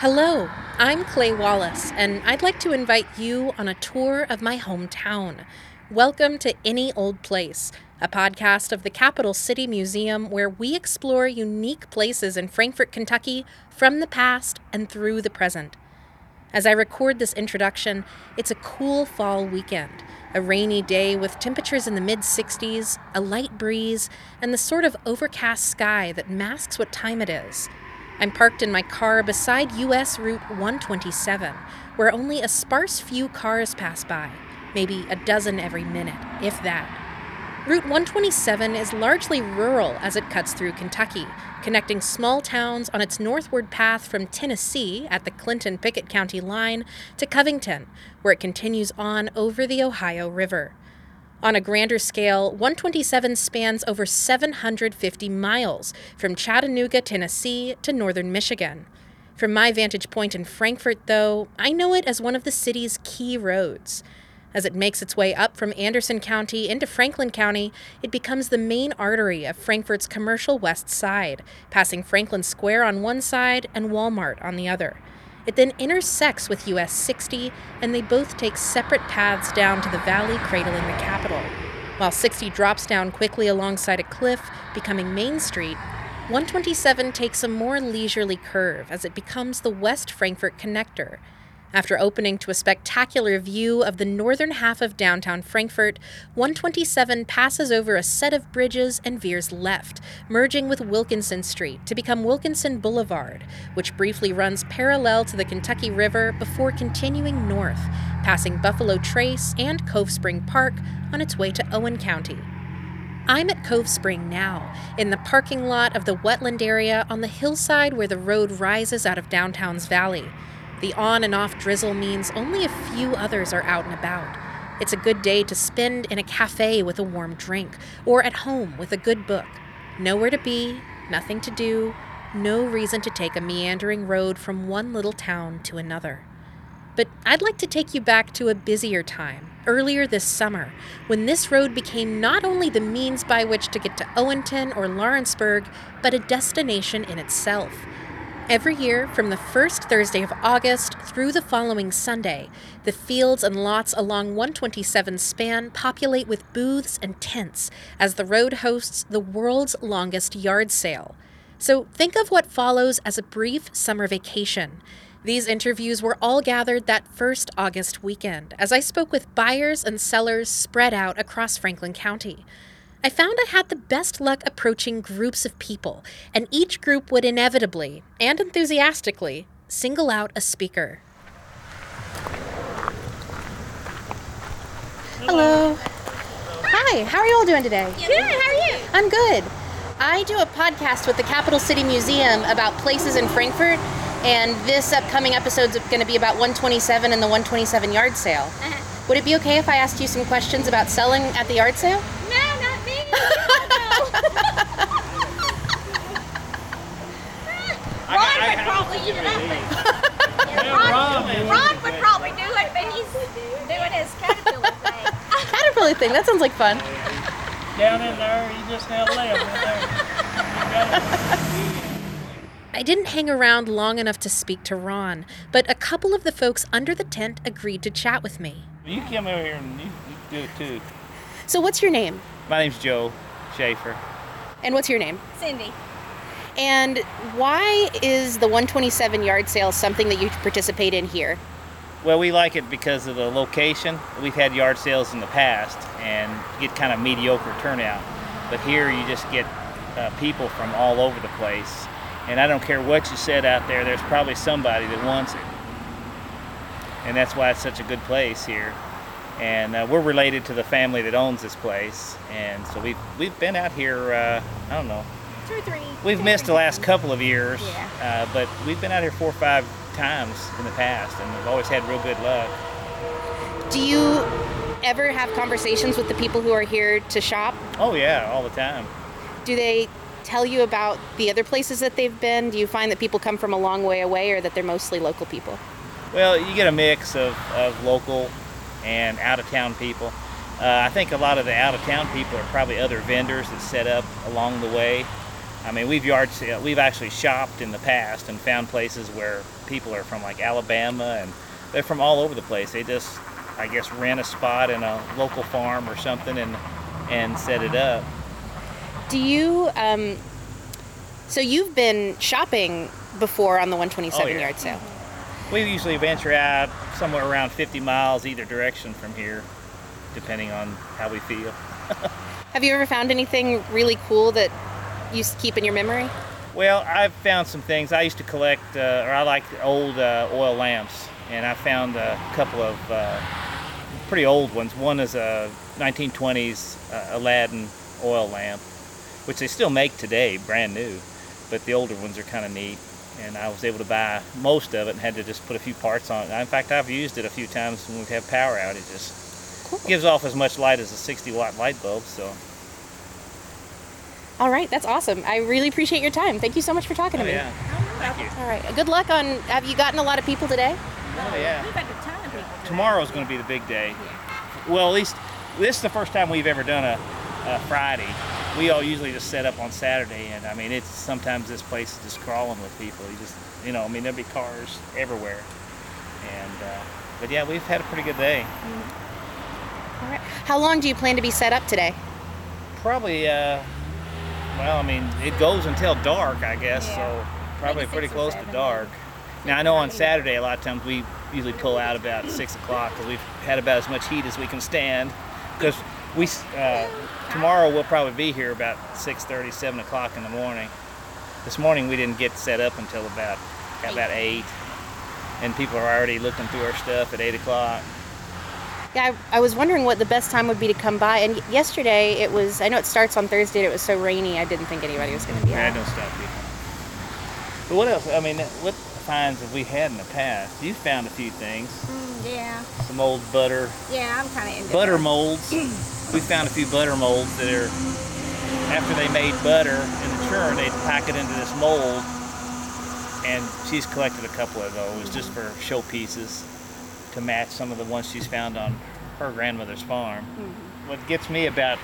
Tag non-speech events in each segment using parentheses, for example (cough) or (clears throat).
Hello, I'm Clay Wallace, and I'd like to invite you on a tour of my hometown. Welcome to Any Old Place, a podcast of the Capital City Museum where we explore unique places in Frankfort, Kentucky from the past and through the present. As I record this introduction, it's a cool fall weekend, a rainy day with temperatures in the mid 60s, a light breeze, and the sort of overcast sky that masks what time it is. I'm parked in my car beside US Route 127, where only a sparse few cars pass by, maybe a dozen every minute, if that. Route 127 is largely rural as it cuts through Kentucky, connecting small towns on its northward path from Tennessee at the Clinton Pickett County line to Covington, where it continues on over the Ohio River. On a grander scale, 127 spans over 750 miles from Chattanooga, Tennessee to northern Michigan. From my vantage point in Frankfort, though, I know it as one of the city's key roads. As it makes its way up from Anderson County into Franklin County, it becomes the main artery of Frankfort's commercial west side, passing Franklin Square on one side and Walmart on the other. It then intersects with US 60, and they both take separate paths down to the valley cradling the capital. While 60 drops down quickly alongside a cliff, becoming Main Street, 127 takes a more leisurely curve as it becomes the West Frankfort connector. After opening to a spectacular view of the northern half of downtown Frankfort, 127 passes over a set of bridges and veers left, merging with Wilkinson Street to become Wilkinson Boulevard, which briefly runs parallel to the Kentucky River before continuing north, passing Buffalo Trace and Cove Spring Park on its way to Owen County. I'm at Cove Spring now, in the parking lot of the wetland area on the hillside where the road rises out of downtown's valley. The on and off drizzle means only a few others are out and about. It's a good day to spend in a cafe with a warm drink, or at home with a good book. Nowhere to be, nothing to do, no reason to take a meandering road from one little town to another. But I'd like to take you back to a busier time, earlier this summer, when this road became not only the means by which to get to Owenton or Lawrenceburg, but a destination in itself. Every year, from the first Thursday of August through the following Sunday, the fields and lots along 127 span populate with booths and tents as the road hosts the world's longest yard sale. So think of what follows as a brief summer vacation. These interviews were all gathered that first August weekend as I spoke with buyers and sellers spread out across Franklin County. I found I had the best luck approaching groups of people, and each group would inevitably, and enthusiastically, single out a speaker. Hello. Hi, how are you all doing today? Good, how are you? I'm good. I do a podcast with the Capital City Museum about places in Frankfort, and this upcoming episode is going to be about 127 and the 127 yard sale. Uh-huh. Would it be okay if I asked you some questions about selling at the yard sale? No, not me. Ron would probably eat it up. Yeah, Ron, Ron would probably do it, but he's doing his caterpillar thing. Caterpillar thing, that sounds like fun. down in there. You just now left in there. You got it. I didn't hang around long enough to speak to Ron, but a couple of the folks under the tent agreed to chat with me. You come over here and you, you do it too. So, what's your name? My name's Joe Schaefer. And what's your name? Cindy. And why is the 127 yard sale something that you participate in here? Well, we like it because of the location. We've had yard sales in the past and get kind of mediocre turnout. But here you just get uh, people from all over the place. And I don't care what you said out there, there's probably somebody that wants it. And that's why it's such a good place here. And uh, we're related to the family that owns this place. And so we've, we've been out here, uh, I don't know, Two or three. We've two missed the last couple of years, Yeah. uh, but we've been out here four or five times in the past, and we've always had real good luck. Do you ever have conversations with the people who are here to shop? Oh yeah, all the time. Do they tell you about the other places that they've been? Do you find that people come from a long way away or that they're mostly local people? Well, you get a mix of, of local and out of town people. Uh, I think a lot of the out of town people are probably other vendors that set up along the way. I mean, we've yard sale, we've actually shopped in the past and found places where people are from like Alabama and they're from all over the place. They just, I guess, rent a spot in a local farm or something and and set it up. Do you? Um, so you've been shopping before on the 127 Oh, yeah. yard sale. We usually venture out somewhere around 50 miles either direction from here, depending on how we feel. (laughs) Have you ever found anything really cool that you keep in your memory? Well, I've found some things. I used to collect, uh, or I like old uh, oil lamps, and I found a couple of uh, pretty old ones. One is a 1920s uh, Aladdin oil lamp, which they still make today, brand new, but the older ones are kind of neat. And I was able to buy most of it and had to just put a few parts on it. In fact, I've used it a few times when we've had power outages. Cool. Gives off as much light as a 60 watt light bulb, so. All right, that's awesome. I really appreciate your time. Thank you so much for talking Oh, to me. yeah. Thank you. All right. Good luck on. Have you gotten a lot of people today? Oh, yeah. We've had a ton of people. tomorrow's going to be the big day. Well, at least this is the first time we've ever done a, a Friday. We all usually just set up on Saturday, and I mean, it's sometimes this place is just crawling with people. You just, you know, I mean, there'll be cars everywhere, and uh, but yeah, we've had a pretty good day. All right. How long do you plan to be set up today? Probably, uh, well, I mean, it goes until dark, I guess, Yeah. so probably pretty close to dark. Now I know on Saturday a lot of times we usually pull out about six o'clock because we've had about as much heat as we can stand. Because we uh, tomorrow we'll probably be here about 6:30, 7 o'clock in the morning. This morning we didn't get set up until about about eight, and people are already looking through our stuff at eight o'clock. Yeah, I, I was wondering what the best time would be to come by. And yesterday it was. I know it starts on Thursday. and It was so rainy. I didn't think anybody was going to be Yeah, out. don't stop people. But what else? I mean, what finds have we had in the past? You found a few things. Mm, yeah, Some old butter yeah, I'm kind of into butter that. molds. (clears throat) we found a few butter molds that are after they made butter in the churn, they'd pack it into this mold. And she's collected a couple of those mm-hmm. just for showpieces to match some of the ones she's found on her grandmother's farm. Mm-hmm. What gets me about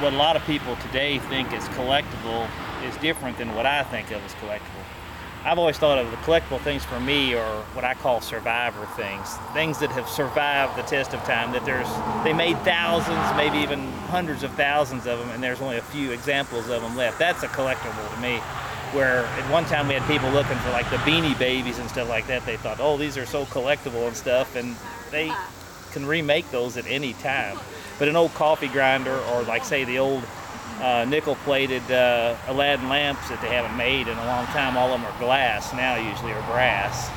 what a lot of people today think is collectible is different than what I think of as collectible. I've always thought of the collectible things for me are what I call survivor things, things that have survived the test of time. That there's they made thousands, maybe even hundreds of thousands of them, and there's only a few examples of them left. That's a collectible to me. Where at one time we had people looking for like the Beanie Babies and stuff like that. They thought, oh, these are so collectible and stuff, and they can remake those at any time. But an old coffee grinder, or like say the old uh, nickel-plated uh, Aladdin lamps that they haven't made in a long time, all of them are glass now, usually or brass.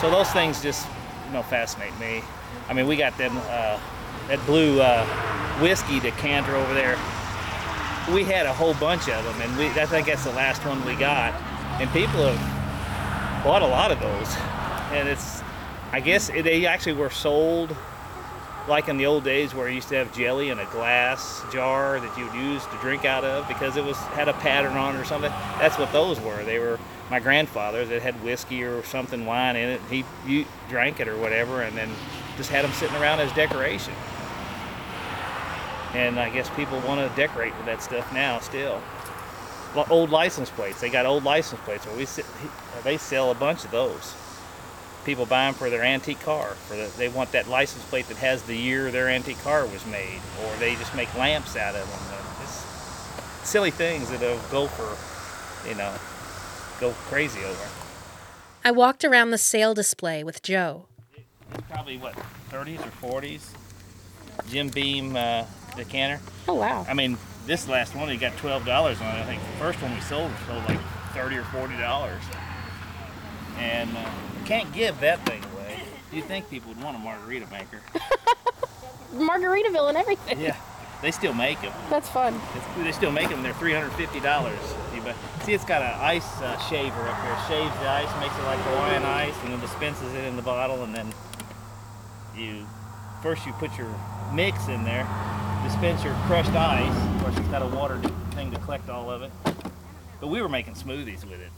So those things just you know fascinate me. I mean, we got them uh, that blue uh, whiskey decanter over there. We had a whole bunch of them, and we I think that's the last one we got. And people have bought a lot of those, and it's I guess they actually were sold like in the old days where you used to have jelly in a glass jar that you would use to drink out of because it was had a pattern on it or something. That's what those were. They were my grandfather that had whiskey or something wine in it. He you drank it or whatever, and then just had them sitting around as decoration. And I guess people want to decorate with that stuff now still. Old license plates. They got old license plates. Where we they sell a bunch of those people buy them for their antique car. For the, they want that license plate that has the year their antique car was made, or they just make lamps out of them. It's silly things that will go for, you know, go crazy over. I walked around the sale display with Joe. It's probably what 30s or 40s. Jim Beam uh, decanter. Oh wow. I mean, this last one, he got twelve dollars on it. I think the first one we sold sold like thirty or forty dollars. And uh, can't give that thing away. You'd think people would want a margarita maker. (laughs) Margaritaville and everything. Yeah, they still make them. That's fun. It's, they still make them. They're three hundred fifty dollars. See, it's got an ice uh, shaver up here. Shaves the ice, makes it like Hawaiian ice, and then dispenses it in the bottle. And then you first you put your mix in there, dispense your crushed ice. Of course, it's got a water thing to collect all of it. But we were making smoothies with it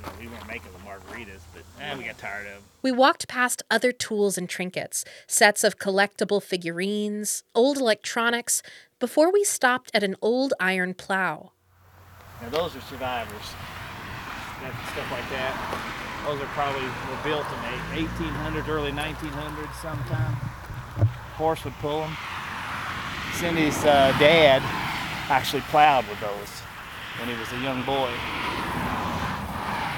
you know we weren't making the margaritas, but eh, we got tired of. We walked past other tools and trinkets, sets of collectible figurines, old electronics, before we stopped at an old iron plow. Now those are survivors. Stuff like that. Those are probably were built in the 1800s, early 1900s sometime. Horse would pull them. Cindy's uh, dad actually plowed with those when he was a young boy.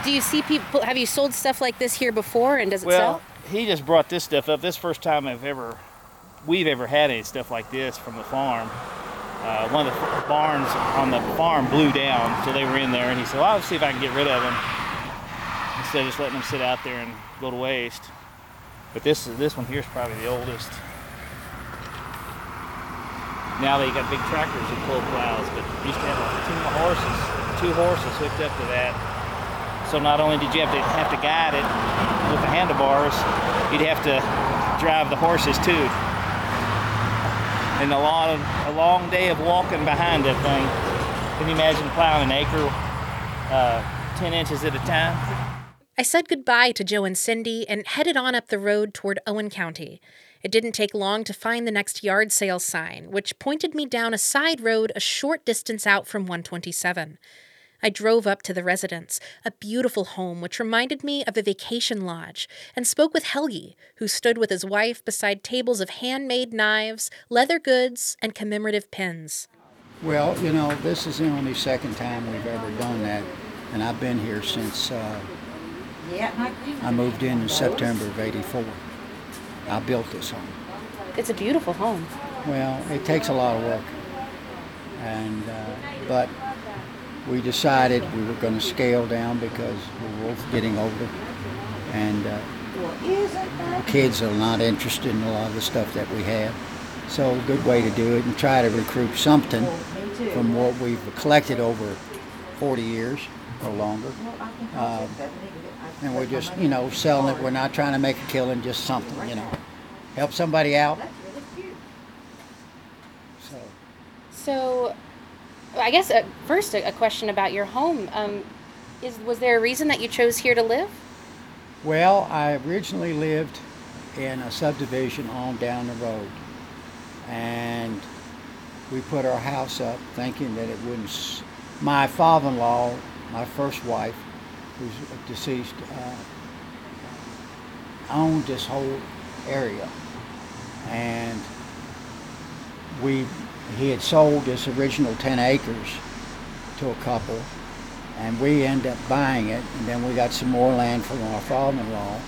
Do you see people? Have you sold stuff like this here before, and does it Well, sell? he just brought this stuff up. This first time I've ever, we've ever had any stuff like this from the farm. Uh, one of the barns on the farm blew down, so they were in there, and he said, "Well, I'll see if I can get rid of them instead of just letting them sit out there and go to waste." But this this one here is probably the oldest. Now they got big tractors that pull plows, but used to have a team of horses, two horses hooked up to that. So not only did you have to have to guide it with the handlebars, you'd have to drive the horses too. And a long, a long day of walking behind that thing. Can you imagine plowing an acre, uh, 10 inches at a time? I said goodbye to Joe and Cindy and headed on up the road toward Owen County. It didn't take long to find the next yard sale sign, which pointed me down a side road a short distance out from 127. I drove up to the residence, a beautiful home which reminded me of a vacation lodge, and spoke with Helgi, who stood with his wife beside tables of handmade knives, leather goods, and commemorative pins. Well, you know, this is the only second time we've ever done that, and I've been here since uh, I moved in in September of '84. I built this home. It's a beautiful home. Well, it takes a lot of work, and uh, but we decided we were going to scale down because we were getting older, and uh, kids are not interested in a lot of the stuff that we have. So a good way to do it and try to recruit something from what we've collected over 40 years or longer. Um, and we're just, you know, selling it. We're not trying to make a killing, just something, you know. Help somebody out. So, So, I guess uh, first a, question about your home. Um, is was there a reason that you chose here to live? well, I originally lived in a subdivision on down the road. And we put our house up thinking that it wouldn't. My father in law, my first wife, who's deceased, uh, owned this whole area. And we, he had sold this original 10 acres to a couple, and we ended up buying it, and then we got some more land from our father-in-law,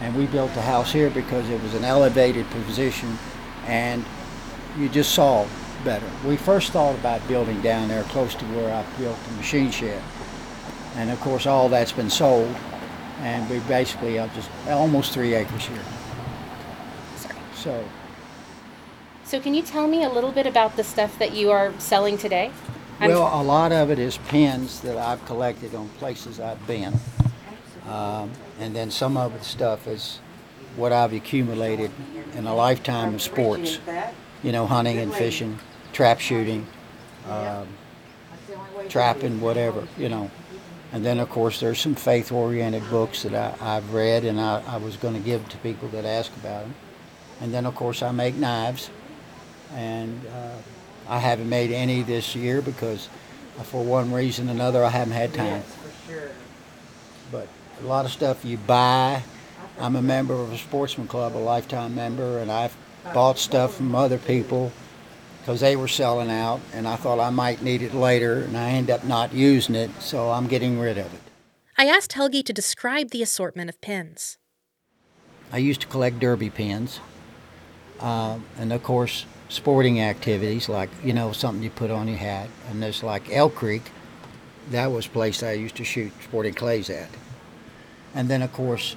and we built the house here because it was an elevated position, and you just saw better. We first thought about building down there close to where I built the machine shed, and of course all that's been sold, and we basically have just almost three acres here. Sorry. So. So, can you tell me a little bit about the stuff that you are selling today? I'm- Well, a lot of it is pins that I've collected on places I've been. Um, and then some of the stuff is what I've accumulated in a lifetime of sports. You know, hunting and fishing, trap shooting, um, trapping, whatever, you know. And then, of course, there's some faith oriented books that I, I've read and I, I was going to give to people that ask about them. And then, of course, I make knives. And uh, I haven't made any this year because, uh, for one reason or another, I haven't had time. But a lot of stuff you buy. I'm a member of a sportsman club, a lifetime member, and I've bought stuff from other people because they were selling out, and I thought I might need it later, and I end up not using it, so I'm getting rid of it. I asked Helgi to describe the assortment of pins. I used to collect derby pins, uh, and of course, sporting activities like you know something you put on your hat. And there's like Elk Creek, that was place I used to shoot sporting clays at. And then of course,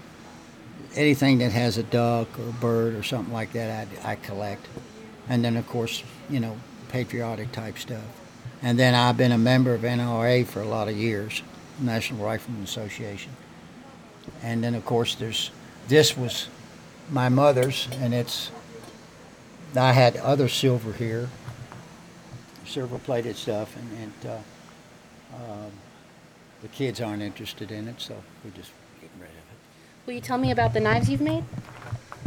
anything that has a duck or a bird or something like that, I, I collect. And then of course, you know, patriotic type stuff. And then I've been a member of NRA for a lot of years, National Rifleman Association. And then of course there's this was my mother's, and it's. I had other silver here, silver plated stuff, and, and uh, um, the kids aren't interested in it, so we're just getting rid of it. Will you tell me about the knives you've made?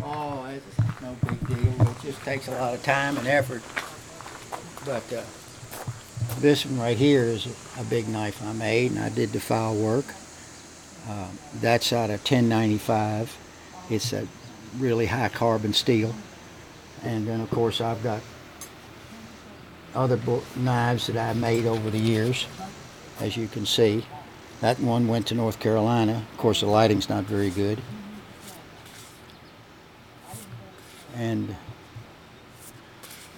Oh, it's no big deal. It just takes a lot of time and effort. But uh, This one right here is a big knife I made, and I did the file work. Uh, that's out of 1095. It's a really high carbon steel. And then, of course, I've got other knives that I've made over the years, as you can see. That one went to North Carolina. Of course, the lighting's not very good. And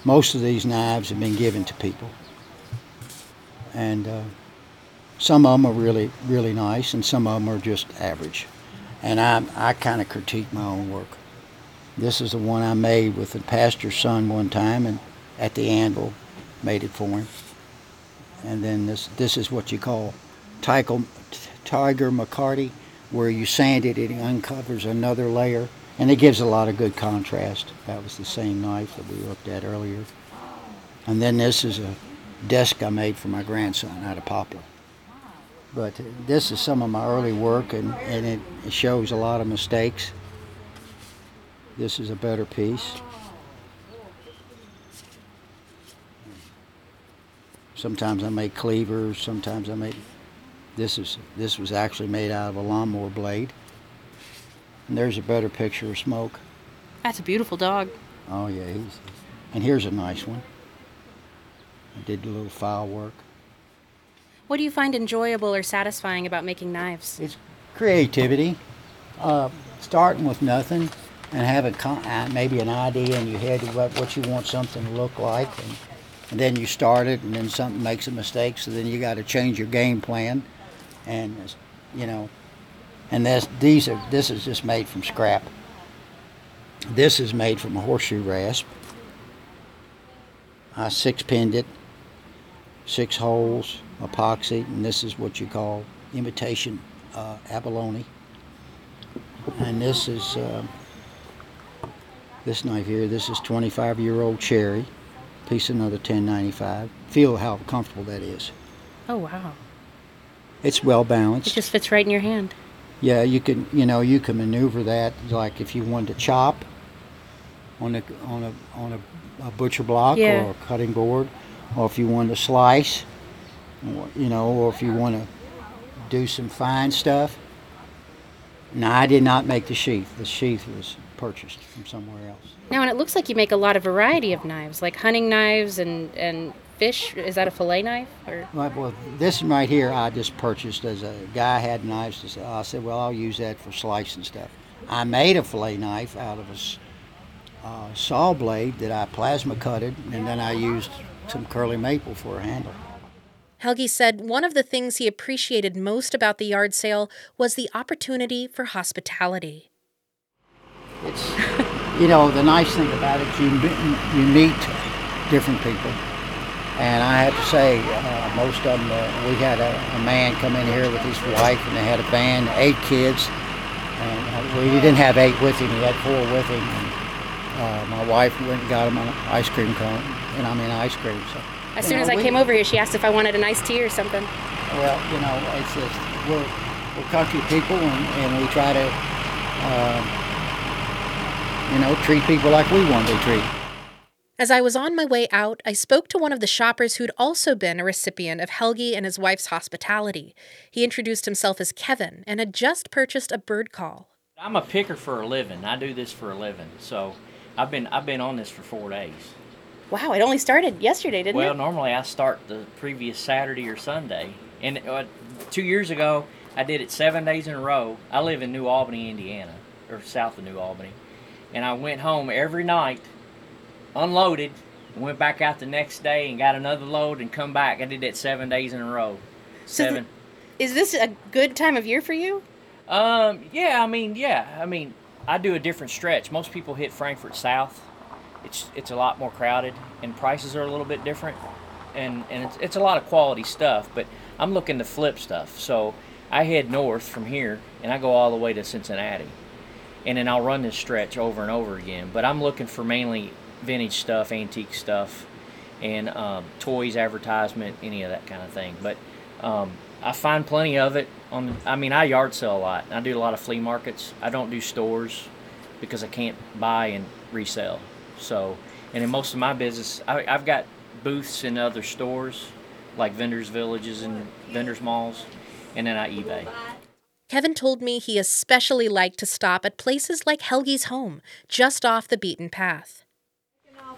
most of these knives have been given to people. And uh, some of them are really, really nice, and some of them are just average. And I, I kind of critique my own work. This is the one I made with the pastor's son one time, and at the anvil, made it for him. And then this, this is what you call Tiger, Tiger Micarta, where you sand it, it uncovers another layer, and it gives a lot of good contrast. That was the same knife that we looked at earlier. And then this is a desk I made for my grandson out of poplar. But this is some of my early work, and, and it shows a lot of mistakes. This is a better piece. Sometimes I make cleavers. Sometimes I make. This is this was actually made out of a lawnmower blade. And there's a better picture of smoke. That's a beautiful dog. Oh yeah, he's. And here's a nice one. I did a little file work. What do you find enjoyable or satisfying about making knives? It's creativity. Uh, starting with nothing and having con- uh, maybe an idea in your head what, what you want something to look like, and, and then you start it, and then something makes a mistake, so then you got to change your game plan, and you know, and this these are this is just made from scrap. This is made from a horseshoe rasp. I six pinned it, six holes, epoxy, and this is what you call imitation uh, abalone. And this is uh, this knife here. This is 25 year old cherry, piece another 10.95. Feel how comfortable that is. Oh, wow. It's well balanced. It just fits right in your hand. Yeah, you can you know you can maneuver that like if you wanted to chop on a on a on a, a butcher block Yeah. or a cutting board, or if you wanted to slice, or, you know, or if you want to do some fine stuff. Now I did not make the sheath. The sheath was purchased from somewhere else. Now, and it looks like you make a lot of variety of knives, like hunting knives and, and fish. Is that a fillet knife? Or Well, well, this one right here I just purchased as a guy had knives. To. I said, well, I'll use that for slicing stuff. I made a fillet knife out of a uh, saw blade that I plasma cutted, and then I used some curly maple for a handle. Helgi said one of the things he appreciated most about the yard sale was the opportunity for hospitality. It's, you know, the nice thing about it, you you meet different people, and I have to say, uh, most of them. Uh, we had a, a man come in here with his wife, and they had a band, eight kids, and uh, well, he didn't have eight with him; he had four with him. And, uh, my wife went and got him an ice cream cone, and I mean ice cream. So As soon know, as I we- came over here, she asked if I wanted an iced tea or something. well, you know, it's just we're we're country people, and, and we try to, um, you know, treat people like we want to be treated. As I was on my way out, I spoke to one of the shoppers who'd also been a recipient of Helgi and his wife's hospitality. He introduced himself as Kevin and had just purchased a bird call. I'm a picker for a living. I do this for a living. So I've been I've been on this for four days. Wow, it only started yesterday, didn't well, it? Well, normally I start the previous Saturday or Sunday, and uh, two years ago I did it seven days in a row. I live in New Albany, Indiana, or south of New Albany, and I went home every night, unloaded, went back out the next day and got another load and come back. I did that seven days in a row. So Seven. Is this a good time of year for you? Um, yeah, I mean, yeah, I mean, I do a different stretch. Most people hit Frankfort South. It's it's a lot more crowded, and prices are a little bit different, and and it's, it's a lot of quality stuff. But I'm looking to flip stuff, so I head north from here, and I go all the way to Cincinnati, and then I'll run this stretch over and over again. But I'm looking for mainly vintage stuff, antique stuff, and um, toys, advertisement, any of that kind of thing. But um, I find plenty of it on. I mean, I yard sell a lot. I do a lot of flea markets. I don't do stores because I can't buy and resell. So, and in most of my business, I, I've got booths in other stores, like vendors villages and vendors malls, and then I eBay. Kevin told me he especially liked to stop at places like Helgi's home, just off the beaten path.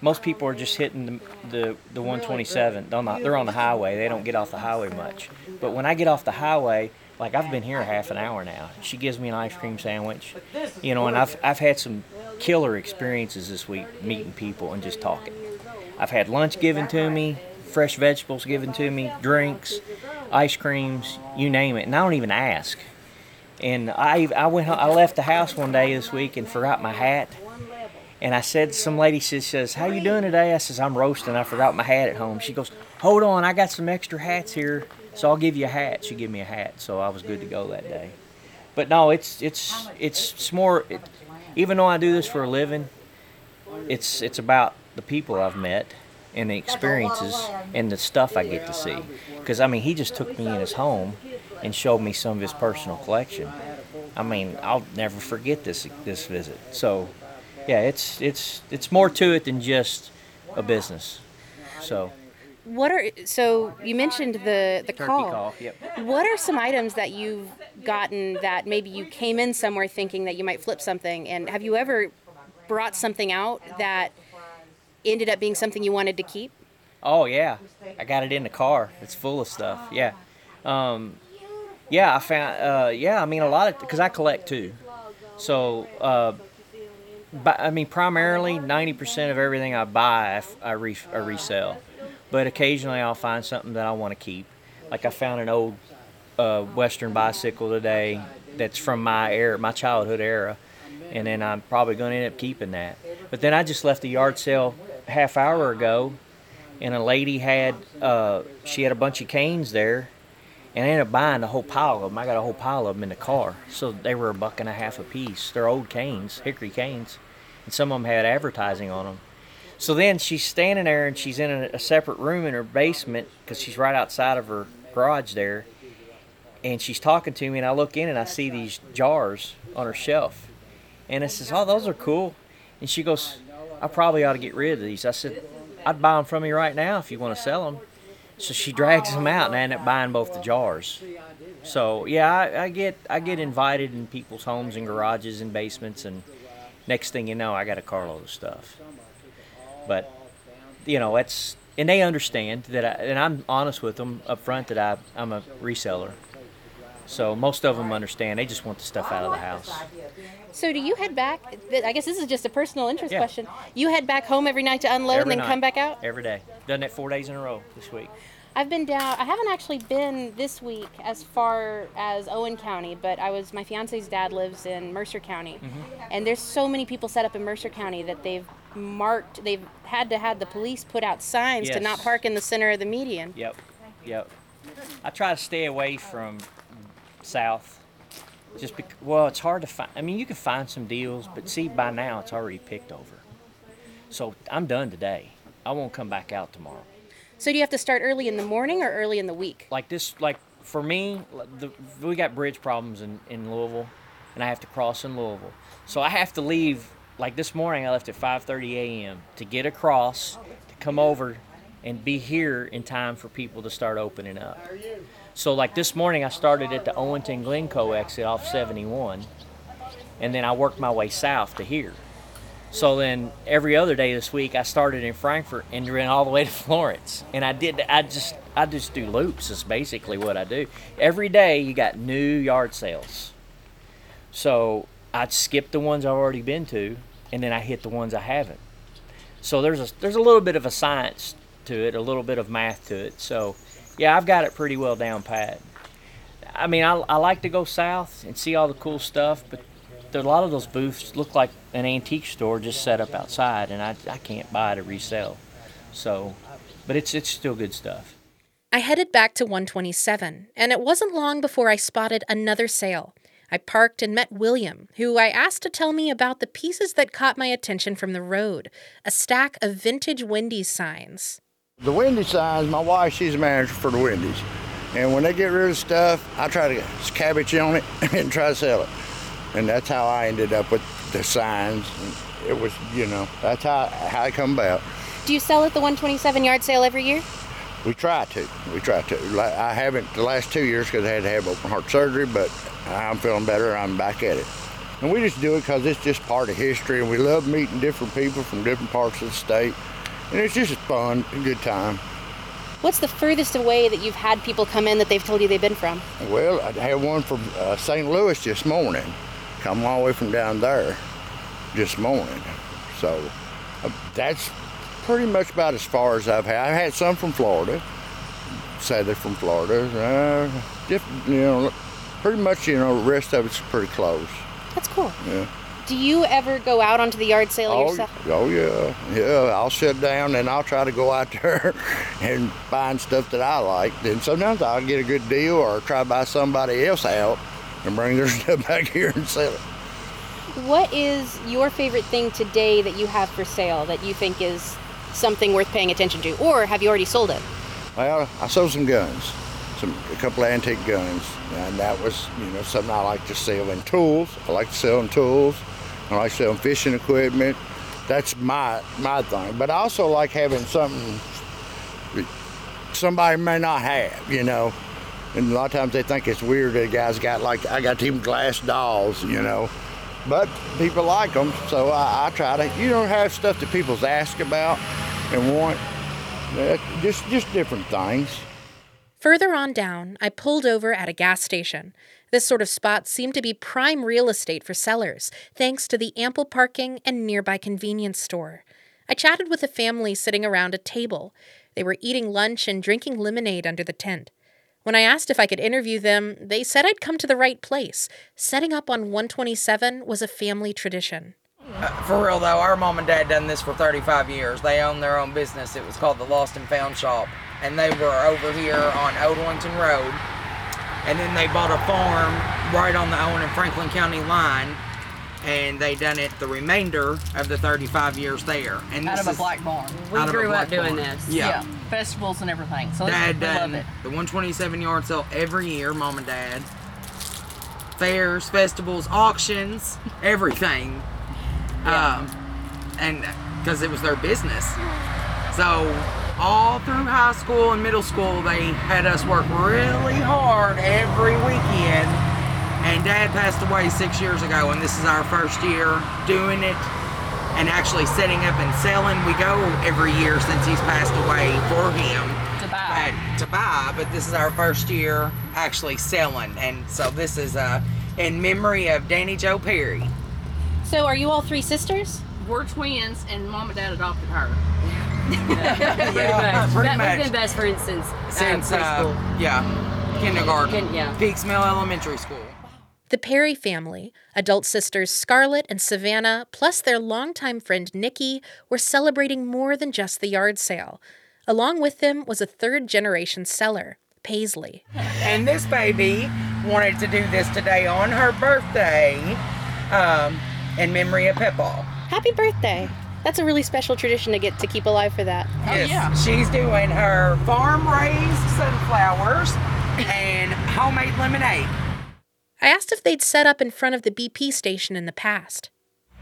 Most people are just hitting the, the, the 127. They're, not, they're on the highway. They don't get off the highway much. But when I get off the highway, like I've been here half an hour now. She gives me an ice cream sandwich, you know, and I've I've had some killer experiences this week meeting people and just talking. I've had lunch given to me, fresh vegetables given to me, drinks, ice creams, you name it, and I don't even ask. And I I went I left the house one day this week and forgot my hat. And I said, some lady says, says, how you doing today? I says, I'm roasting. I forgot my hat at home. She goes, hold on, I got some extra hats here, so I'll give you a hat. She gave me a hat, so I was good to go that day. But no, it's it's it's, more. It, even though I do this for a living, it's it's about the people I've met and the experiences and the stuff I get to see. Because I mean, he just took me in his home and showed me some of his personal collection. I mean, I'll never forget this this visit. So, yeah, it's it's it's more to it than just a business. So, What are so you mentioned the the turkey call. call. Yep. What are some items that you've gotten that maybe you came in somewhere thinking that you might flip something and have you ever brought something out that ended up being something you wanted to keep? Oh yeah, I got it in the car. It's full of stuff. Yeah, um, yeah. I found. Uh, yeah, I mean a lot of because I collect too. So, uh, but I mean primarily ninety percent of everything I buy I, re- I resell, but occasionally I'll find something that I want to keep. Like I found an old uh, Western bicycle today that's from my era, my childhood era, and then I'm probably going to end up keeping that. But then I just left the yard sale half hour ago and a lady had uh, she had a bunch of canes there, and I ended up buying a whole pile of them. I got a whole pile of them in the car, so they were a buck and a half a piece. They're old canes, hickory canes, and some of them had advertising on them. So then she's standing there, and she's in a, a separate room in her basement because she's right outside of her garage there, and she's talking to me, and I look in and I see these jars on her shelf, and I says, "Oh, those are cool," and she goes, "I probably ought to get rid of these." I said, I'd buy them from you right now if you want to sell them. So she drags them out, and I end up buying both the jars. So yeah, I, I get I get invited in people's homes and garages and basements, and next thing you know, I got a carload of stuff. But you know, it's and they understand that, I, and I'm honest with them up front that I I'm a reseller. So most of them understand. They just want the stuff out of the house. So do you head back? I guess this is just a personal interest Yeah. question. You head back home every night to unload Every and then night. come back out? Every day. Done that four days in a row this week. I've been down. I haven't actually been this week as far as Owen County, but I was. My fiance's dad lives in Mercer County, Mm-hmm. and there's so many people set up in Mercer County that they've marked. They've had to have the police put out signs to not park in the center of the median. Yep, yep. I try to stay away from south, just because. Well, it's hard to find. I mean, you can find some deals, but see, by now it's already picked over. So I'm done today. I won't come back out tomorrow. So do you have to start early in the morning or early in the week? Like this, like for me, the, we got bridge problems in, in Louisville, and I have to cross in Louisville. So I have to leave. Like this morning, I left at 5:30 a.m. to get across, to come over, and be here in time for people to start opening up. So like this morning, I started at the Owenton Glencoe exit off 71, and then I worked my way south to here. So then every other day this week, I started in Frankfort and ran all the way to (laughs) Florence. And I did. I just I just do loops. Is basically what I do. Every day you got new yard sales. So I'd skip the ones I've already been to, and then I hit the ones I haven't. So there's a there's a little bit of a science to it, a little bit of math to it. So yeah, I've got it pretty well down pat. I mean, I, I like to go south and see all the cool stuff, but a lot of those booths look like an antique store just set up outside, and I, I can't buy to resell. So, but it's it's still good stuff. I headed back to 127, and it wasn't long before I spotted another sale. I parked and met William, who I asked to tell me about the pieces that caught my attention from the road a stack of vintage Wendy's signs. The Wendy's signs, my wife, she's a manager for the Wendy's. And when they get rid of stuff, I try to get cabbage on it (laughs) and try to sell it. And that's how I ended up with the signs. It was, you know, that's how, how it come about. Do you sell at the 127 yard sale every year? we try to. We try to. I haven't the last two years because I had to have open heart surgery, but I'm feeling better. I'm back at it. And we just do it because it's just part of history, and we love meeting different people from different parts of the state. And it's just fun, a good time. What's the furthest away that you've had people come in that they've told you they've been from? Well, I had one from uh, St. Louis this morning, come all the way from down there this morning. So uh, that's pretty much about as far as I've had. I had some from Florida, say they're from Florida. Uh, different, you know, pretty much, you know, the rest of it's pretty close. That's cool. Yeah. Do you ever go out onto the yard sale Oh, yourself? oh yeah, yeah. I'll sit down and I'll try to go out (laughs) there and find stuff that I like. Then sometimes I'll get a good deal or try to buy somebody else out and bring their stuff back here and sell it. What is your favorite thing today that you have for sale that you think is something worth paying attention to? Or have you already sold it? Well, I sold some guns, some a couple of antique guns, and that was you know something I like to sell. And tools, I like to sell in tools. I like selling fishing equipment. That's my my thing. But I also like having something somebody may not have, you know. And a lot of times they think it's weird that a guy's got like I got even glass dolls, you know. But people like them, so I, I try to you don't have stuff that people's ask about and want. Uh, just just different things. Further on down, I pulled over at a gas station. This sort of spot seemed to be prime real estate for sellers, thanks to the ample parking and nearby convenience store. I chatted with a family sitting around a table. They were eating lunch and drinking lemonade under the tent. When I asked if I could interview them, they said I'd come to the right place. Setting up on 127 was a family tradition. Uh, for real though, our mom and dad done this for 35 years. They own their own business. It was called the Lost and Found Shop, and they were over here on Old Owenton Road. And then they bought a farm right on the Owen and Franklin County line, and they done it the remainder of the 35 years there. And out of a is- black barn. We out grew up doing barn. this. Yeah. Festivals and everything. So Dad we love done it. the 127 yard sale every year, mom and dad. Fairs, festivals, auctions, (laughs) everything. Um, and because it was their business. So all through high school and middle school, they had us work really hard every weekend. And dad passed away six years ago, and this is our first year doing it and actually setting up and selling. We go every year since he's passed away for him To buy. uh, to buy, but this is our first year actually selling, and so this is uh, in memory of Danny Joe Perry. So are you all three sisters? We're twins, and mom and dad adopted her. (laughs) Yeah, pretty That- much. We've been best friends since, Since uh, uh, yeah, kindergarten, Kin- yeah. Peaks Mill Elementary School. The Perry family, adult sisters Scarlett and Savannah, plus their longtime friend Nikki, were celebrating more than just the yard sale. Along with them was a third generation seller, Paisley. And this baby wanted to do this today on her birthday, um, in memory of Pepaw. Happy birthday. That's a really special tradition to get to keep alive for that. Oh, Yes, yeah. she's doing her farm raised sunflowers and homemade lemonade. I asked if they'd set up in front of the BP station in the past.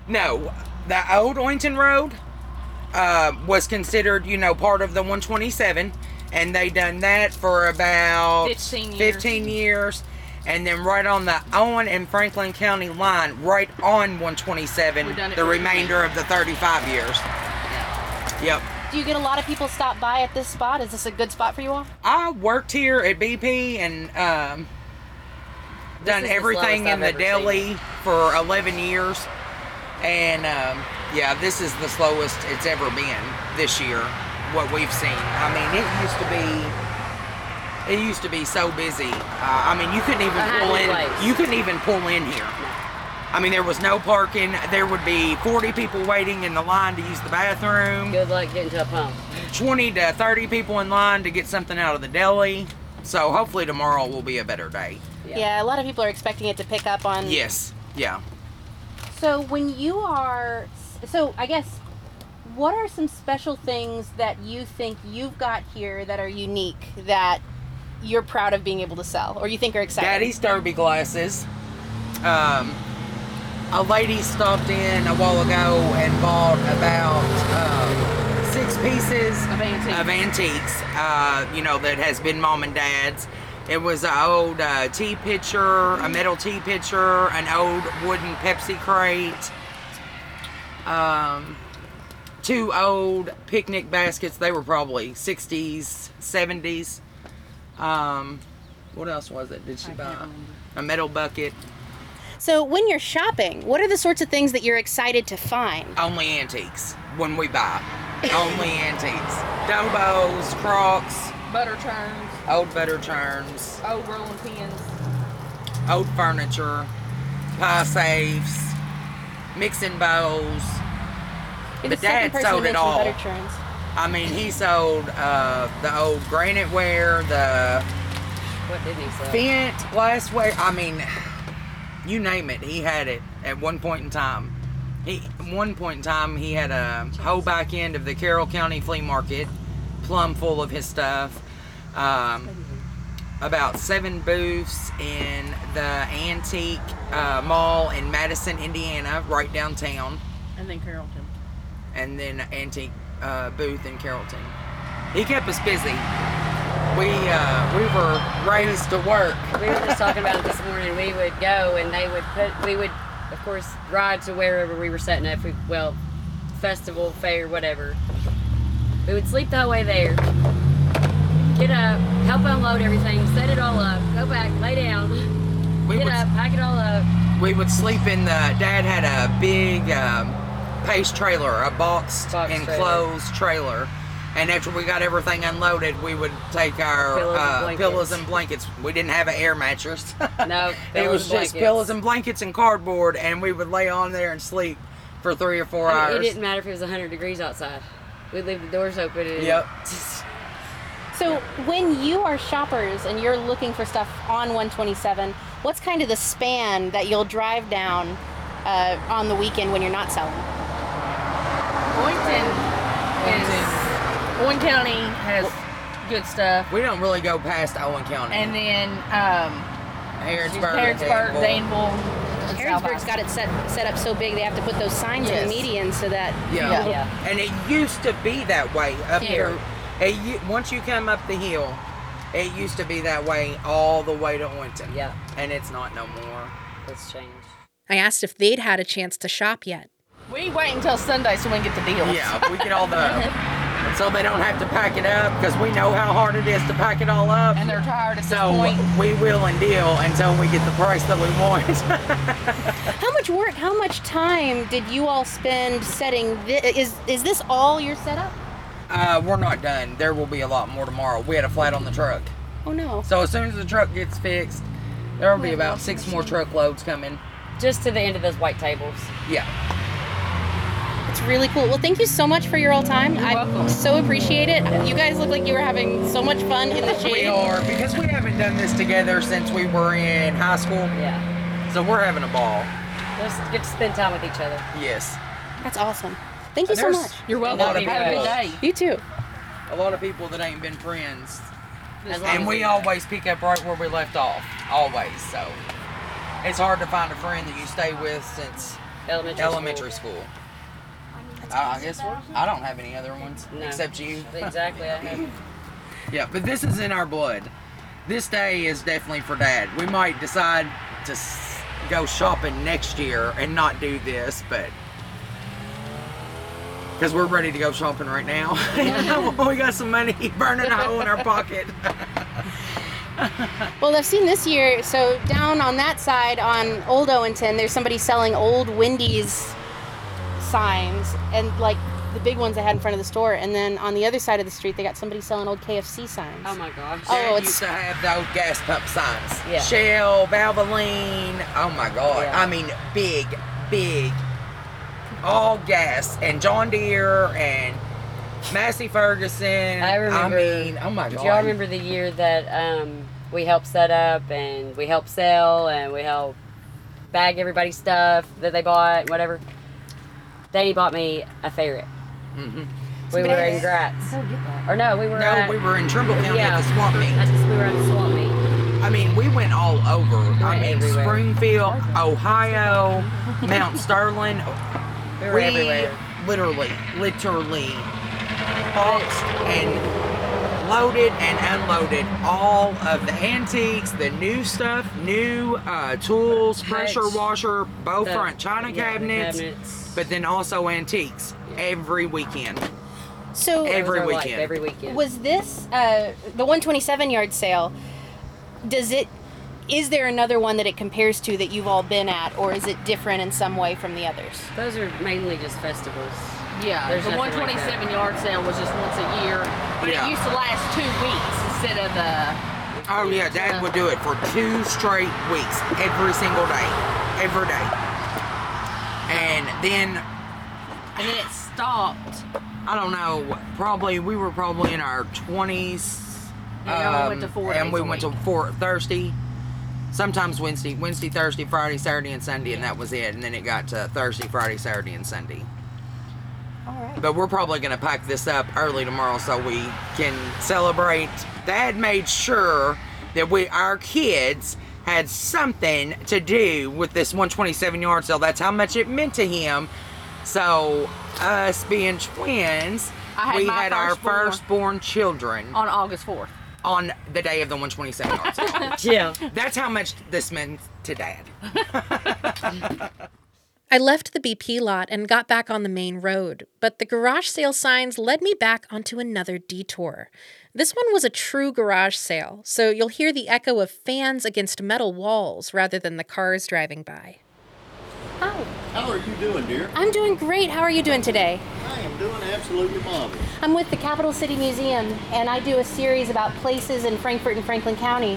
No, the old Owenton Road uh, was considered, you know, part of the 127, and they done that for about 15 years. 15 years. And then right on the Owen and Franklin County line, right on 127, We've done it the remainder of the 35 years. Yep. Do you get a lot of people stop by at this spot? Is this a good spot for you all? I worked here at BP and um, done is the everything slowest in I've the ever deli for 11 years. And um, yeah, this is the slowest it's ever been this year, what we've seen. I mean, it used to be. It used to be so busy. Uh, I mean, you couldn't even pull in. place. You couldn't even pull in here. I mean, there was no parking. There would be 40 people waiting in the line to use the bathroom. Good luck getting to a pump. 20 to 30 people in line to get something out of the deli. So hopefully tomorrow will be a better day. Yeah. a lot of people are expecting it to pick up on. Yes. Yeah. So when you are, so I guess, what are some special things that you think you've got here that are unique that you're proud of being able to sell, or you think are exciting? Daddy's derby glasses. Um, a lady stopped in a while ago and bought about um, six pieces Of antiques. of antiques, uh, you know, that has been mom and dad's. It was an old uh, tea pitcher, a metal tea pitcher, an old wooden Pepsi crate, um, two old picnic baskets. They were probably 60s, 70s. Um, what else was it? Did she buy? A metal bucket. So when you're shopping, what are the sorts of things that you're excited to find? Only antiques when we buy. Only (laughs) antiques. Dobos, Crocks, Butter churns, old butter churns, old rolling pins. old furniture, pie safes, mixing bowls. You're the Dad sold it all. I mean, he sold uh, the old granite ware, the What did he sell? Fent glassware. I mean, you name it, he had it at one point in time. He, one point in time, he had a whole back end of the Carroll County Flea Market, plumb full of his stuff. Um, about seven booths in the antique uh, mall in Madison, Indiana, right downtown, And then Carrollton. and then antique uh, booth in Carrollton. He kept us busy. We uh, we were raised to work. We were just talking about it this morning. We would go and they would put, we would, of course, ride to wherever we were setting up. We, well, festival, fair, whatever. We would sleep that way there. Get up, help unload everything, set it all up, go back, lay down, We get would up, pack it all up. we would sleep in the dad had a big um, pace trailer a boxed Box enclosed trailer. and after we got everything unloaded we would take our Pillows and uh, blankets. pillows and blankets we didn't have an air mattress (laughs) No, it was just pillows and blankets and cardboard and we would lay on there and sleep for three or four I mean, hours it didn't matter if it was 100 degrees outside. We'd leave the doors open. And Yep. (laughs) So when you are shoppers and you're looking for stuff on 127, what's kind of the span that you'll drive down uh, on the weekend when you're not selling? Boynton is Owen County has good stuff, we don't really go past Owen County and then um, Harrodsburg Harrodsburg, Danville. Danville, and Harrodsburg's South got it set set up so big they have to put those signs in Yes. the median so that Yeah. Yeah. Yeah. And it used to be that way up Here. there. It, once you come up the hill, it used to be that way all the way to Owenton. Yeah. And it's not no more. It's changed. I asked if they'd had a chance to shop yet. We wait until Sunday so we can get the deals. Yeah, we get all the. (laughs) so they don't have to pack it up because we know how hard it is to pack it all up. And they're tired at this so point. we will and deal until we get the price that we want. (laughs) How much work, how much time did you all spend setting this? Is, is this all your setup? Uh, we're not done. There will be a lot more tomorrow. We had a flat on the truck. Oh no. So as soon as the truck gets fixed, there will be about six more truckloads coming. Just to the end of those white tables. Yeah. It's really cool. Well, thank you so much for your all time. You're I welcome. so appreciate it. You guys look like you were having so much fun in the shade. (laughs) We are because we haven't done this together since we were in high school. Yeah. So we're having a ball. Just get to spend time with each other. Yes. That's awesome. Thank you so There's much. You're welcome. lot of Have a good people. day. You too. A lot of people that ain't been friends. As long And as we we- always pick up right where we left off. Always. So it's hard to find a friend that you stay with since Elementary, elementary school. I I guess I don't have any other ones No. except you. Exactly. I have. (laughs) Yeah, but this is in our blood. This day is definitely for dad. We might decide to s- go shopping next year and not do this, but because we're ready to go shopping right now. (laughs) we got some money burning a hole in our pocket. Well, I've seen this year. So down on that side on Old Owenton, there's somebody selling old Wendy's signs and like the big ones they had in front of the store. And then on the other side of the street, they got somebody selling old KFC signs. Oh my gosh. Oh, Dad it's- used to have the old gas pump signs. Yeah. Shell, Valvoline. Oh my God. Yeah. I mean, big, big. All gas and John Deere and Massey Ferguson. I remember. I mean, oh my god! Do y'all remember the year that um, we helped set up and we helped sell and we helped bag everybody's stuff that they bought, whatever? Danny bought me a ferret. hmm We were in Gratz. Or no, we were No, at, we were in Trimble County yeah, at the swamp meet. At the, we were at the swamp meet. I mean, we went all over. I went mean, everywhere. Springfield, Ohio, Mount Sterling. We were we everywhere. literally, literally boxed and loaded and unloaded all of the antiques, the new stuff, new uh, tools, pressure Hutch. washer, bow The- front china yeah, the cabinets, cabinets. but then also antiques every weekend. So every our life, weekend. every weekend. was this uh, the 127 yard sale? Does it? Is there another one that it compares to that you've all been at, or is it different in some way from the others? Those are mainly just festivals. Yeah, There's the nothing like 127 yard sale was just once a year, but Yeah. it used to last two weeks instead of the. Oh yeah, Dad would do it for two straight weeks, every single day, every day. And then And then it stopped. I don't know, probably we were probably in our twenties. And it only went to um, four and days we a went week. to four Thursday, sometimes Wednesday, Wednesday, Thursday, Friday, Saturday, and Sunday, and that was it. And then it got to Thursday, Friday, Saturday, and Sunday. All right. But we're probably gonna pack this up early tomorrow so we can celebrate. Dad made sure that we our kids had something to do with this 127 yard sale. That's how much it meant to him. So us being twins, I had we had our firstborn. firstborn children On August 4th. On the day of the 127 yard. (laughs) Yeah. That's how much this meant to Dad. (laughs) I left the BP lot and got back on the main road, but the garage sale signs led me back onto another detour. This one was a true garage sale, so you'll hear the echo of fans against metal walls rather than the cars driving by. Hi. How are you doing, dear? I'm doing great. How are you doing today? Doing absolutely marvelous. I'm with the Capital City Museum, and I do a series about places in Frankfort and Franklin County.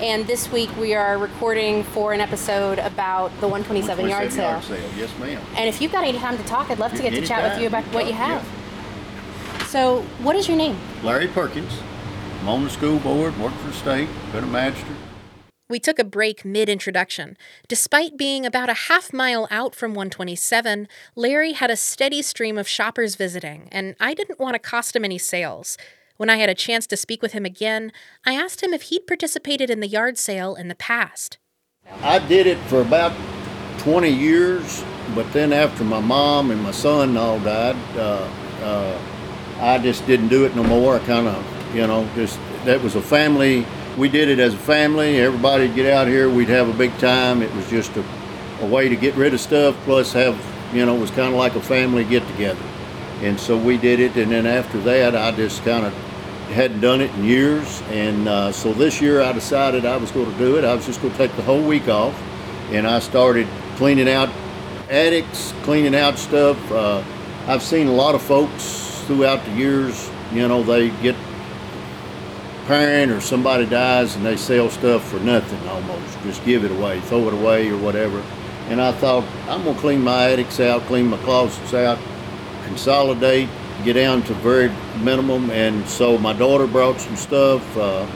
And this week we are recording for an episode about the 127 yard 27 sale. yard sale. Yes, ma'am. And if you've got any time to talk, I'd love to get to chat with you about what you Yeah. have. So, what is your name? Larry Perkins. I'm on the school board, work for the state, been a magistrate. We took a break mid introduction. Despite being about a half mile out from 127, Larry had a steady stream of shoppers visiting, and I didn't want to cost him any sales. When I had a chance to speak with him again, I asked him if he'd participated in the yard sale in the past. I did it for about 20 years, but then after my mom and my son all died, uh, uh, I just didn't do it no more. I kind of, you know, just that was a family. We did it as a family. Everybody'd get out here. We'd have a big time. It was just a, a way to get rid of stuff, plus have, you know, it was kind of like a family get together. And so we did it. And then after that, I just kind of hadn't done it in years. And uh, so this year I decided I was going to do it. I was just going to take the whole week off. And I started cleaning out attics, cleaning out stuff. Uh, I've seen a lot of folks throughout the years, you know, they get parent or somebody dies and they sell stuff for nothing almost. Just give it away, throw it away or whatever. And I thought, I'm going to clean my attics out, clean my closets out, consolidate, get down to very minimum. And so my daughter brought some stuff, uh,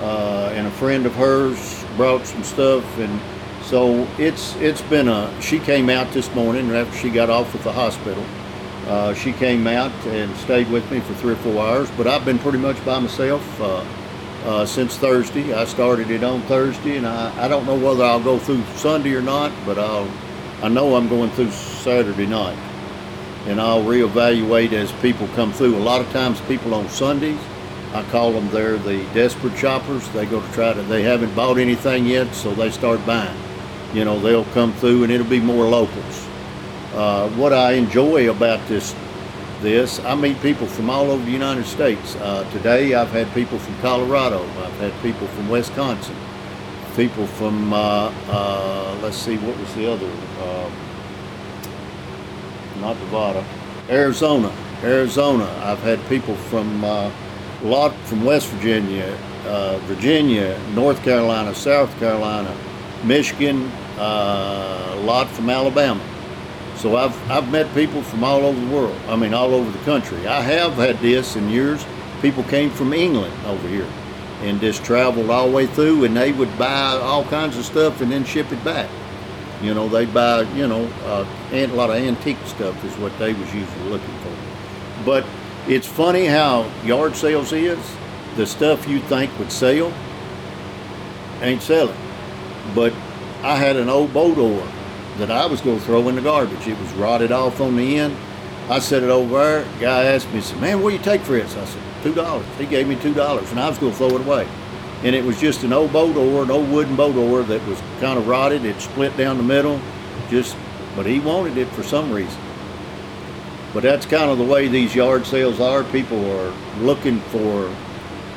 uh, and a friend of hers brought some stuff. And so it's it's been a. She came out this morning after she got off at the hospital. Uh, she came out and stayed with me for three or four hours, but I've been pretty much by myself uh, uh, since Thursday. I started it on Thursday, and I, I don't know whether I'll go through Sunday or not, but I'll I know I'm going through Saturday night, and I'll reevaluate as people come through. A lot of times, people on Sundays, I call them they're the desperate shoppers. They go to try to they haven't bought anything yet, so they start buying. You know, they'll come through, and it'll be more locals. Uh, what I enjoy about this, this I meet people from all over the United States. Uh, today, I've had people from Colorado. I've had people from Wisconsin. People from uh, uh, let's see, what was the other? Not Nevada, Arizona. Arizona. I've had people from a lot from West Virginia, uh, Virginia, North Carolina, South Carolina, Michigan. Uh, a lot from Alabama. So I've, I've met people from all over the world. I mean, all over the country. I have had this in years. People came from England over here and just traveled all the way through and they would buy all kinds of stuff and then ship it back. You know, they'd buy, you know, uh, a lot of antique stuff is what they was usually looking for. But it's funny how yard sales is. The stuff you think would sell ain't selling. But I had an old boat oar that I was going to throw in the garbage. It was rotted off on the end. I set it over there. Guy asked me, said, "Man, what do you take for this?" I said, two dollars. He gave me two dollars, and I was going to throw it away. And it was just an old boat oar, an old wooden boat oar that was kind of rotted. It split down the middle, just. But he wanted it for some reason. But that's kind of the way these yard sales are. People are looking for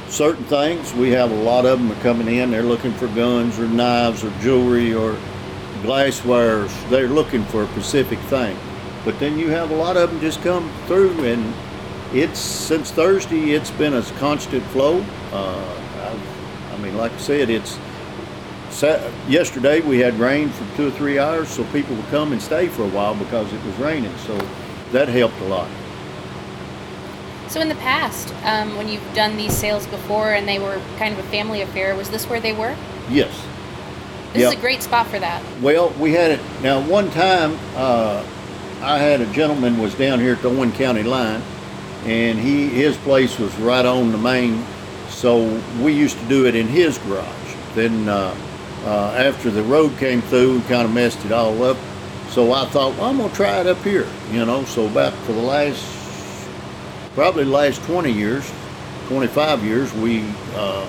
certain things. We have a lot of them are coming in. They're looking for guns or knives or jewelry or glasswares. They're looking for a specific thing. But then you have a lot of them just come through, and it's since Thursday. It's been a constant flow. Uh, I, I mean, like I said, it's yesterday we had rain for two or three hours, so people would come and stay for a while because it was raining. So that helped a lot. So in the past, um, when you've done these sales before and they were kind of a family affair, was this where they were? Yes. This Yep. is a great spot for that. Well, we had it now. One time, uh, I had a gentleman was down here at the Owen County line, and he his place was right on the main, so we used to do it in his garage. Then uh, uh, after the road came through, kind of messed it all up. So I thought, well, I'm gonna try it up here, you know. So about for the last probably last 20 years, 25 years, we uh,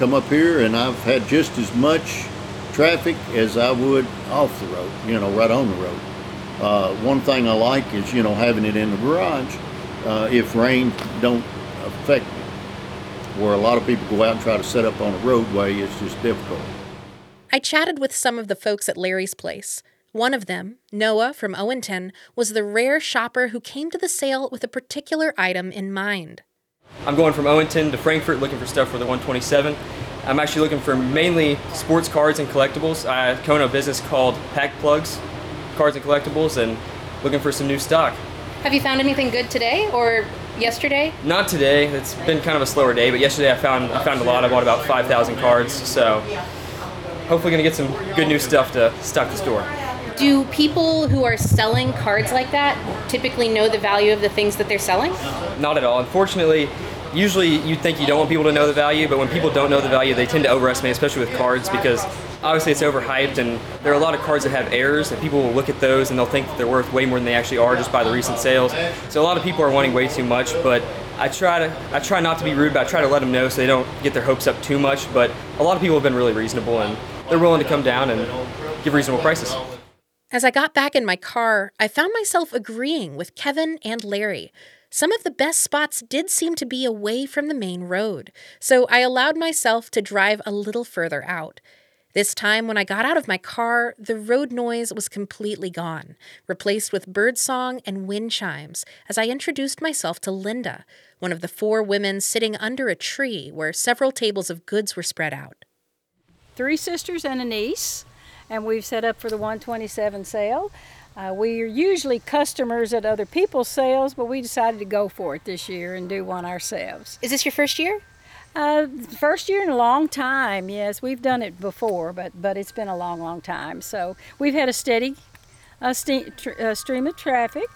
come up here, and I've had just as much traffic as I would off the road, you know, right on the road. Uh, one thing I like is, you know, having it in the garage uh, if rain don't affect me. Where a lot of people go out and try to set up on a roadway, it's just difficult. I chatted with some of the folks at Larry's place. One of them, Noah from Owenton, was the rare shopper who came to the sale with a particular item in mind. I'm going from Owenton to Frankfort looking for stuff for the 127. I'm actually looking for mainly sports cards and collectibles. I own a business called Pack Plugs, Cards and Collectibles, and looking for some new stock. Have you found anything good today or yesterday? Not today. It's been kind of a slower day, but yesterday I found I found a lot. I bought about 5,000 cards, so hopefully gonna get some good new stuff to stock the store. Do people who are selling cards like that typically know the value of the things that they're selling? Not at all. Unfortunately, usually you think you don't want people to know the value, but when people don't know the value, they tend to overestimate, especially with cards, because obviously it's overhyped, and there are a lot of cards that have errors, and people will look at those and they'll think that they're worth way more than they actually are just by the recent sales. So a lot of people are wanting way too much, but I try to I try not to be rude, but I try to let them know so they don't get their hopes up too much. But a lot of people have been really reasonable, and they're willing to come down and give reasonable prices. As I got back in my car, I found myself agreeing with Kevin and Larry. Some of the best spots did seem to be away from the main road, so I allowed myself to drive a little further out. This time, when I got out of my car, the road noise was completely gone, replaced with birdsong and wind chimes as I introduced myself to Linda, one of the four women sitting under a tree where several tables of goods were spread out. three sisters and a niece, and we've set up for the 127 sale. Uh, we are usually customers at other people's sales, but we decided to go for it this year and do one ourselves. Is this your first year? Uh, first year in a long time. Yes, we've done it before, but but it's been a long, long time. So we've had a steady uh, ste- tr- uh, stream of traffic.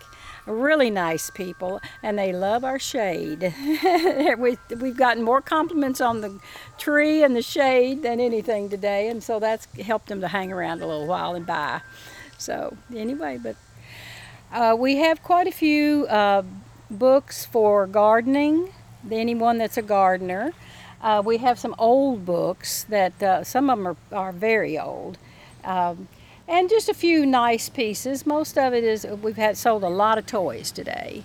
Really nice people, and they love our shade. (laughs) we, we've gotten more compliments on the tree and the shade than anything today, and so that's helped them to hang around a little while and buy. So anyway, but uh, we have quite a few uh, books for gardening. Anyone that's a gardener. Uh, we have some old books that uh, some of them are, are very old. Um, and just a few nice pieces. Most of it is we've had sold a lot of toys today,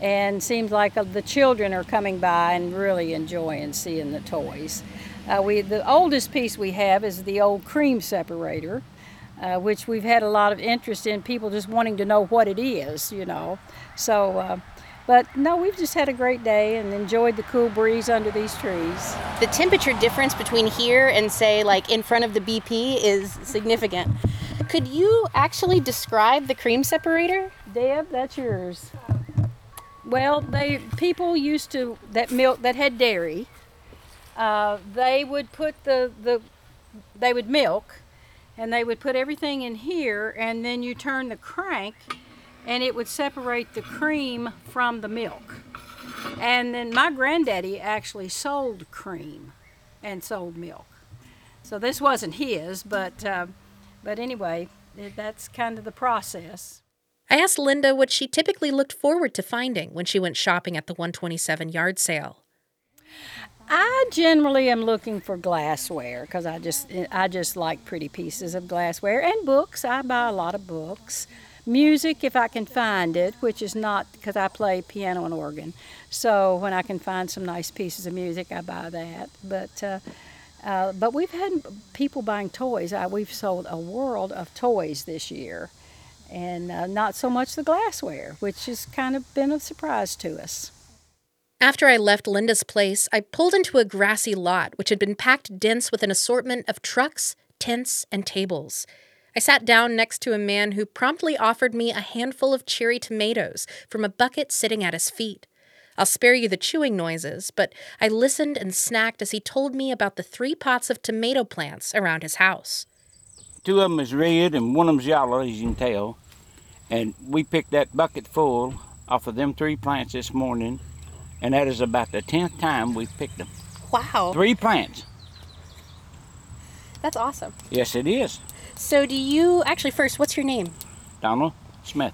and seems like uh, the children are coming by and really enjoying seeing the toys. Uh, we the oldest piece we have is the old cream separator, uh, which we've had a lot of interest in. People just wanting to know what it is, you know. So. Uh, but no, we've just had a great day and enjoyed the cool breeze under these trees. The temperature difference between here and, say, like in front of the BP is significant. Could you actually describe the cream separator? Deb, that's yours. Well, they people used to that milk that had dairy. Uh, they would put the the they would milk, and they would put everything in here, and then you turn the crank, and it would separate the cream from the milk. And then my granddaddy actually sold cream, and sold milk. So this wasn't his, but uh, but anyway, that's kind of the process. I asked Linda what she typically looked forward to finding when she went shopping at the 127 yard sale. I generally am looking for glassware because I just I just like pretty pieces of glassware and books. I buy a lot of books. Music, if I can find it, which is not because I play piano and organ. So when I can find some nice pieces of music, I buy that. But uh, uh, but we've had people buying toys. I, we've sold a world of toys this year, and uh, not so much the glassware, which has kind of been a surprise to us. After I left Linda's place, I pulled into a grassy lot which had been packed dense with an assortment of trucks, tents, and tables. I sat down next to a man who promptly offered me a handful of cherry tomatoes from a bucket sitting at his feet. I'll spare you the chewing noises, but I listened and snacked as he told me about the three pots of tomato plants around his house. Two of them is red and one of them's yellow, as you can tell. And we picked that bucket full off of them three plants this morning and that is about the 10th time we've picked them. Wow. Three plants. That's awesome. Yes, it is. So, do you actually first? What's your name? Donald Smith.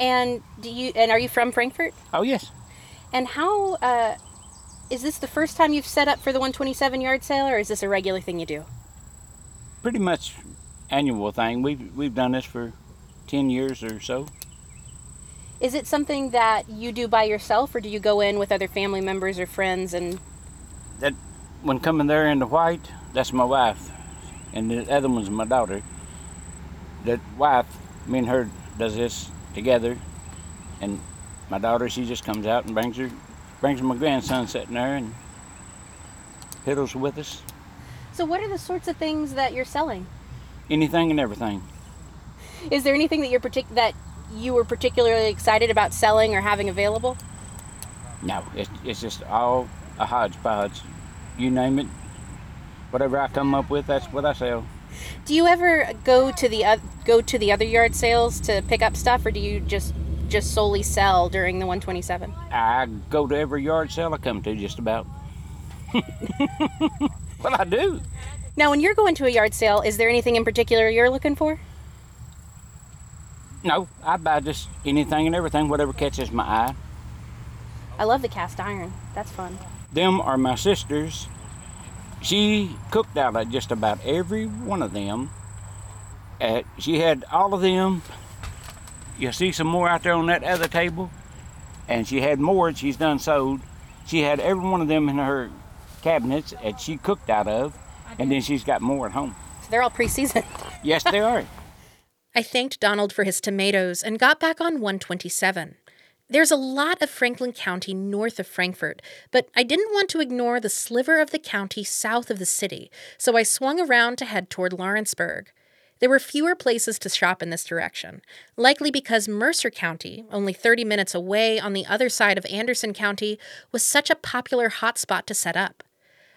And do you? And are you from Frankfort? Oh yes. And how? Uh, is this the first time you've set up for the 127 yard sale, or is this a regular thing you do? Pretty much annual thing. We've we've done this for 10 years or so. Is it something that you do by yourself, or do you go in with other family members or friends? And that when coming there in the white, that's my wife, and the other one's my daughter. That wife, me and her does this together, and my daughter, she just comes out and brings her, brings my grandson sitting there and fiddles with us. So, what are the sorts of things that you're selling? Anything and everything. Is there anything that you're partic- that you were particularly excited about selling or having available? No, it's, it's just all a hodgepodge. You name it, whatever I come up with, that's what I sell. Do you ever go to the uh, go to the other yard sales to pick up stuff, or do you just just solely sell during the 127? I go to every yard sale I come to, just about. (laughs) well, I do. Now, when you're going to a yard sale, is there anything in particular you're looking for? No, I buy just anything and everything, whatever catches my eye. I love the cast iron. That's fun. Them are my sisters. She cooked out of just about every one of them. Uh, she had all of them. You see some more out there on that other table. And she had more she's done sold. She had every one of them in her cabinets that she cooked out of. And then she's got more at home. So they're all pre seasoned. yes, they are. (laughs) I thanked Donald for his tomatoes and got back on 127. There's a lot of Franklin County north of Frankfort, but I didn't want to ignore the sliver of the county south of the city, so I swung around to head toward Lawrenceburg. There were fewer places to shop in this direction, likely because Mercer County, only 30 minutes away on the other side of Anderson County, was such a popular hotspot to set up.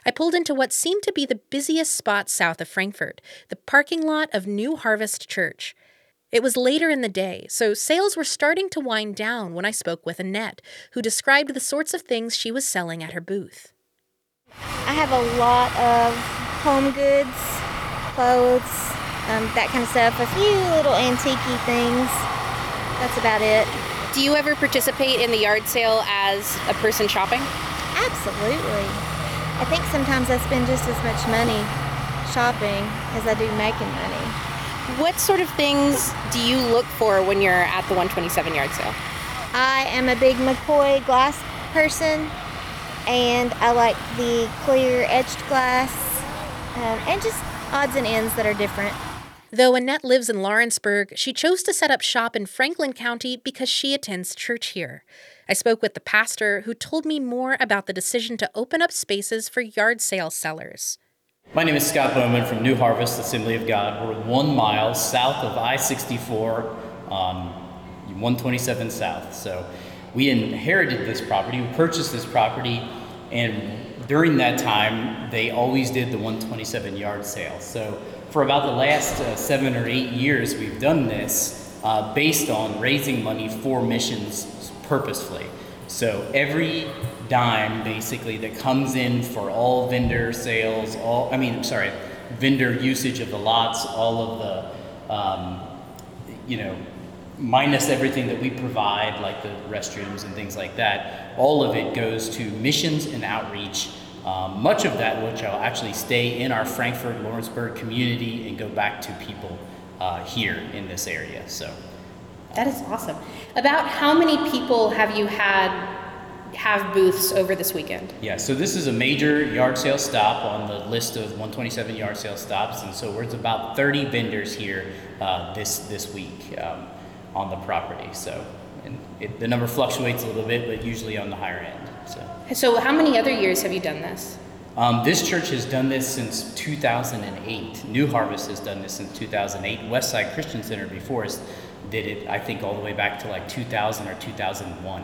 I pulled into what seemed to be the busiest spot south of Frankfort, the parking lot of New Harvest Church. It was later in the day, so sales were starting to wind down when I spoke with Annette, who described the sorts of things she was selling at her booth. I have a lot of home goods, clothes, um, that kind of stuff, a few little antique things. That's about it. Do you ever participate in the yard sale as a person shopping? Absolutely. I think sometimes I spend just as much money shopping as I do making money. What sort of things do you look for when you're at the 127 yard sale? I am a big McCoy glass person, and I like the clear etched glass, um, and just odds and ends that are different. Though Annette lives in Lawrenceburg, she chose to set up shop in Franklin County because she attends church here. I spoke with the pastor who told me more about the decision to open up spaces for yard sale sellers. My name is Scott Bowman from New Harvest Assembly of God. We're one mile south of I 64 on 127 South. So we inherited this property, we purchased this property, and during that time, they always did the 127 yard sale. So for about the last uh, seven or eight years, we've done this uh, based on raising money for missions purposefully. So every dime basically that comes in for all vendor sales, all I mean, I'm sorry, vendor usage of the lots, all of the, um, you know, minus everything that we provide, like the restrooms and things like that. All of it goes to missions and outreach. Um, much of that, which I'll actually stay in our Frankfort Lawrenceburg community and go back to people uh, here in this area. So. That is awesome. About how many people have you had have booths over this weekend? Yeah, so this is a major yard sale stop on the list of 127 yard sale stops, and so there's about 30 vendors here uh, this this week um, on the property. So, and it, the number fluctuates a little bit, but usually on the higher end. So. So, how many other years have you done this? Um, this church has done this since 2008. New Harvest has done this since 2008. Westside Christian Center before us did it, I think, all the way back to like 2000 or 2001.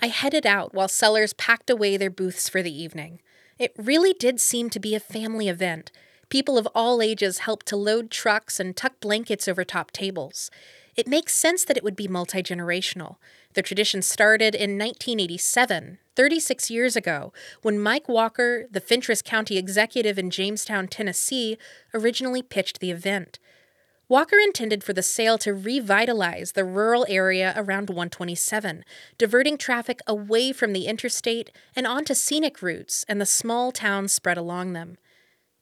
I headed out while sellers packed away their booths for the evening. It really did seem to be a family event. People of all ages helped to load trucks and tuck blankets over top tables. It makes sense that it would be multi generational. The tradition started in 1987, 36 years ago, when Mike Walker, the Fentress County executive in Jamestown, Tennessee, originally pitched the event. Walker intended for the sale to revitalize the rural area around 127, diverting traffic away from the interstate and onto scenic routes and the small towns spread along them.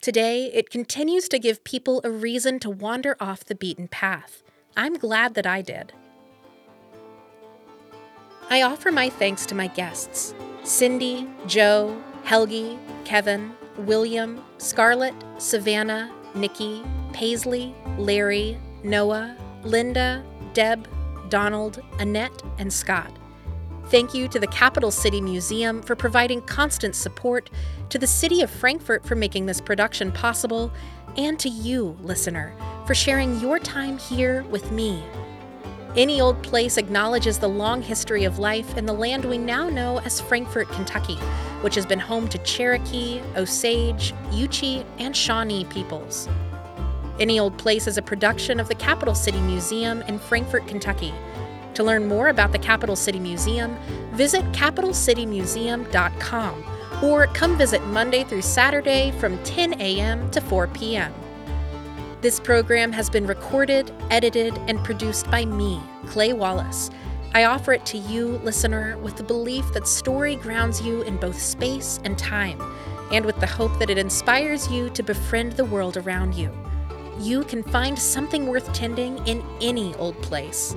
Today, it continues to give people a reason to wander off the beaten path. I'm glad that I did. I offer my thanks to my guests Cindy, Joe, Helgi, Kevin, William, Scarlett, Savannah, Nikki, Paisley, Larry, Noah, Linda, Deb, Donald, Annette, and Scott. Thank you to the Capital City Museum for providing constant support, to the City of Frankfort for making this production possible, and to you, listener, for sharing your time here with me. Any Old Place acknowledges the long history of life in the land we now know as Frankfort, Kentucky, which has been home to Cherokee, Osage, Yuchi, and Shawnee peoples. Any Old Place is a production of the Capital City Museum in Frankfort, Kentucky. To learn more about the Capital City Museum, visit capitalcitymuseum.com or come visit Monday through Saturday from 10 a.m. to 4 p.m. This program has been recorded, edited, and produced by me, Clay Wallace. I offer it to you, listener, with the belief that story grounds you in both space and time, and with the hope that it inspires you to befriend the world around you. You can find something worth tending in any old place.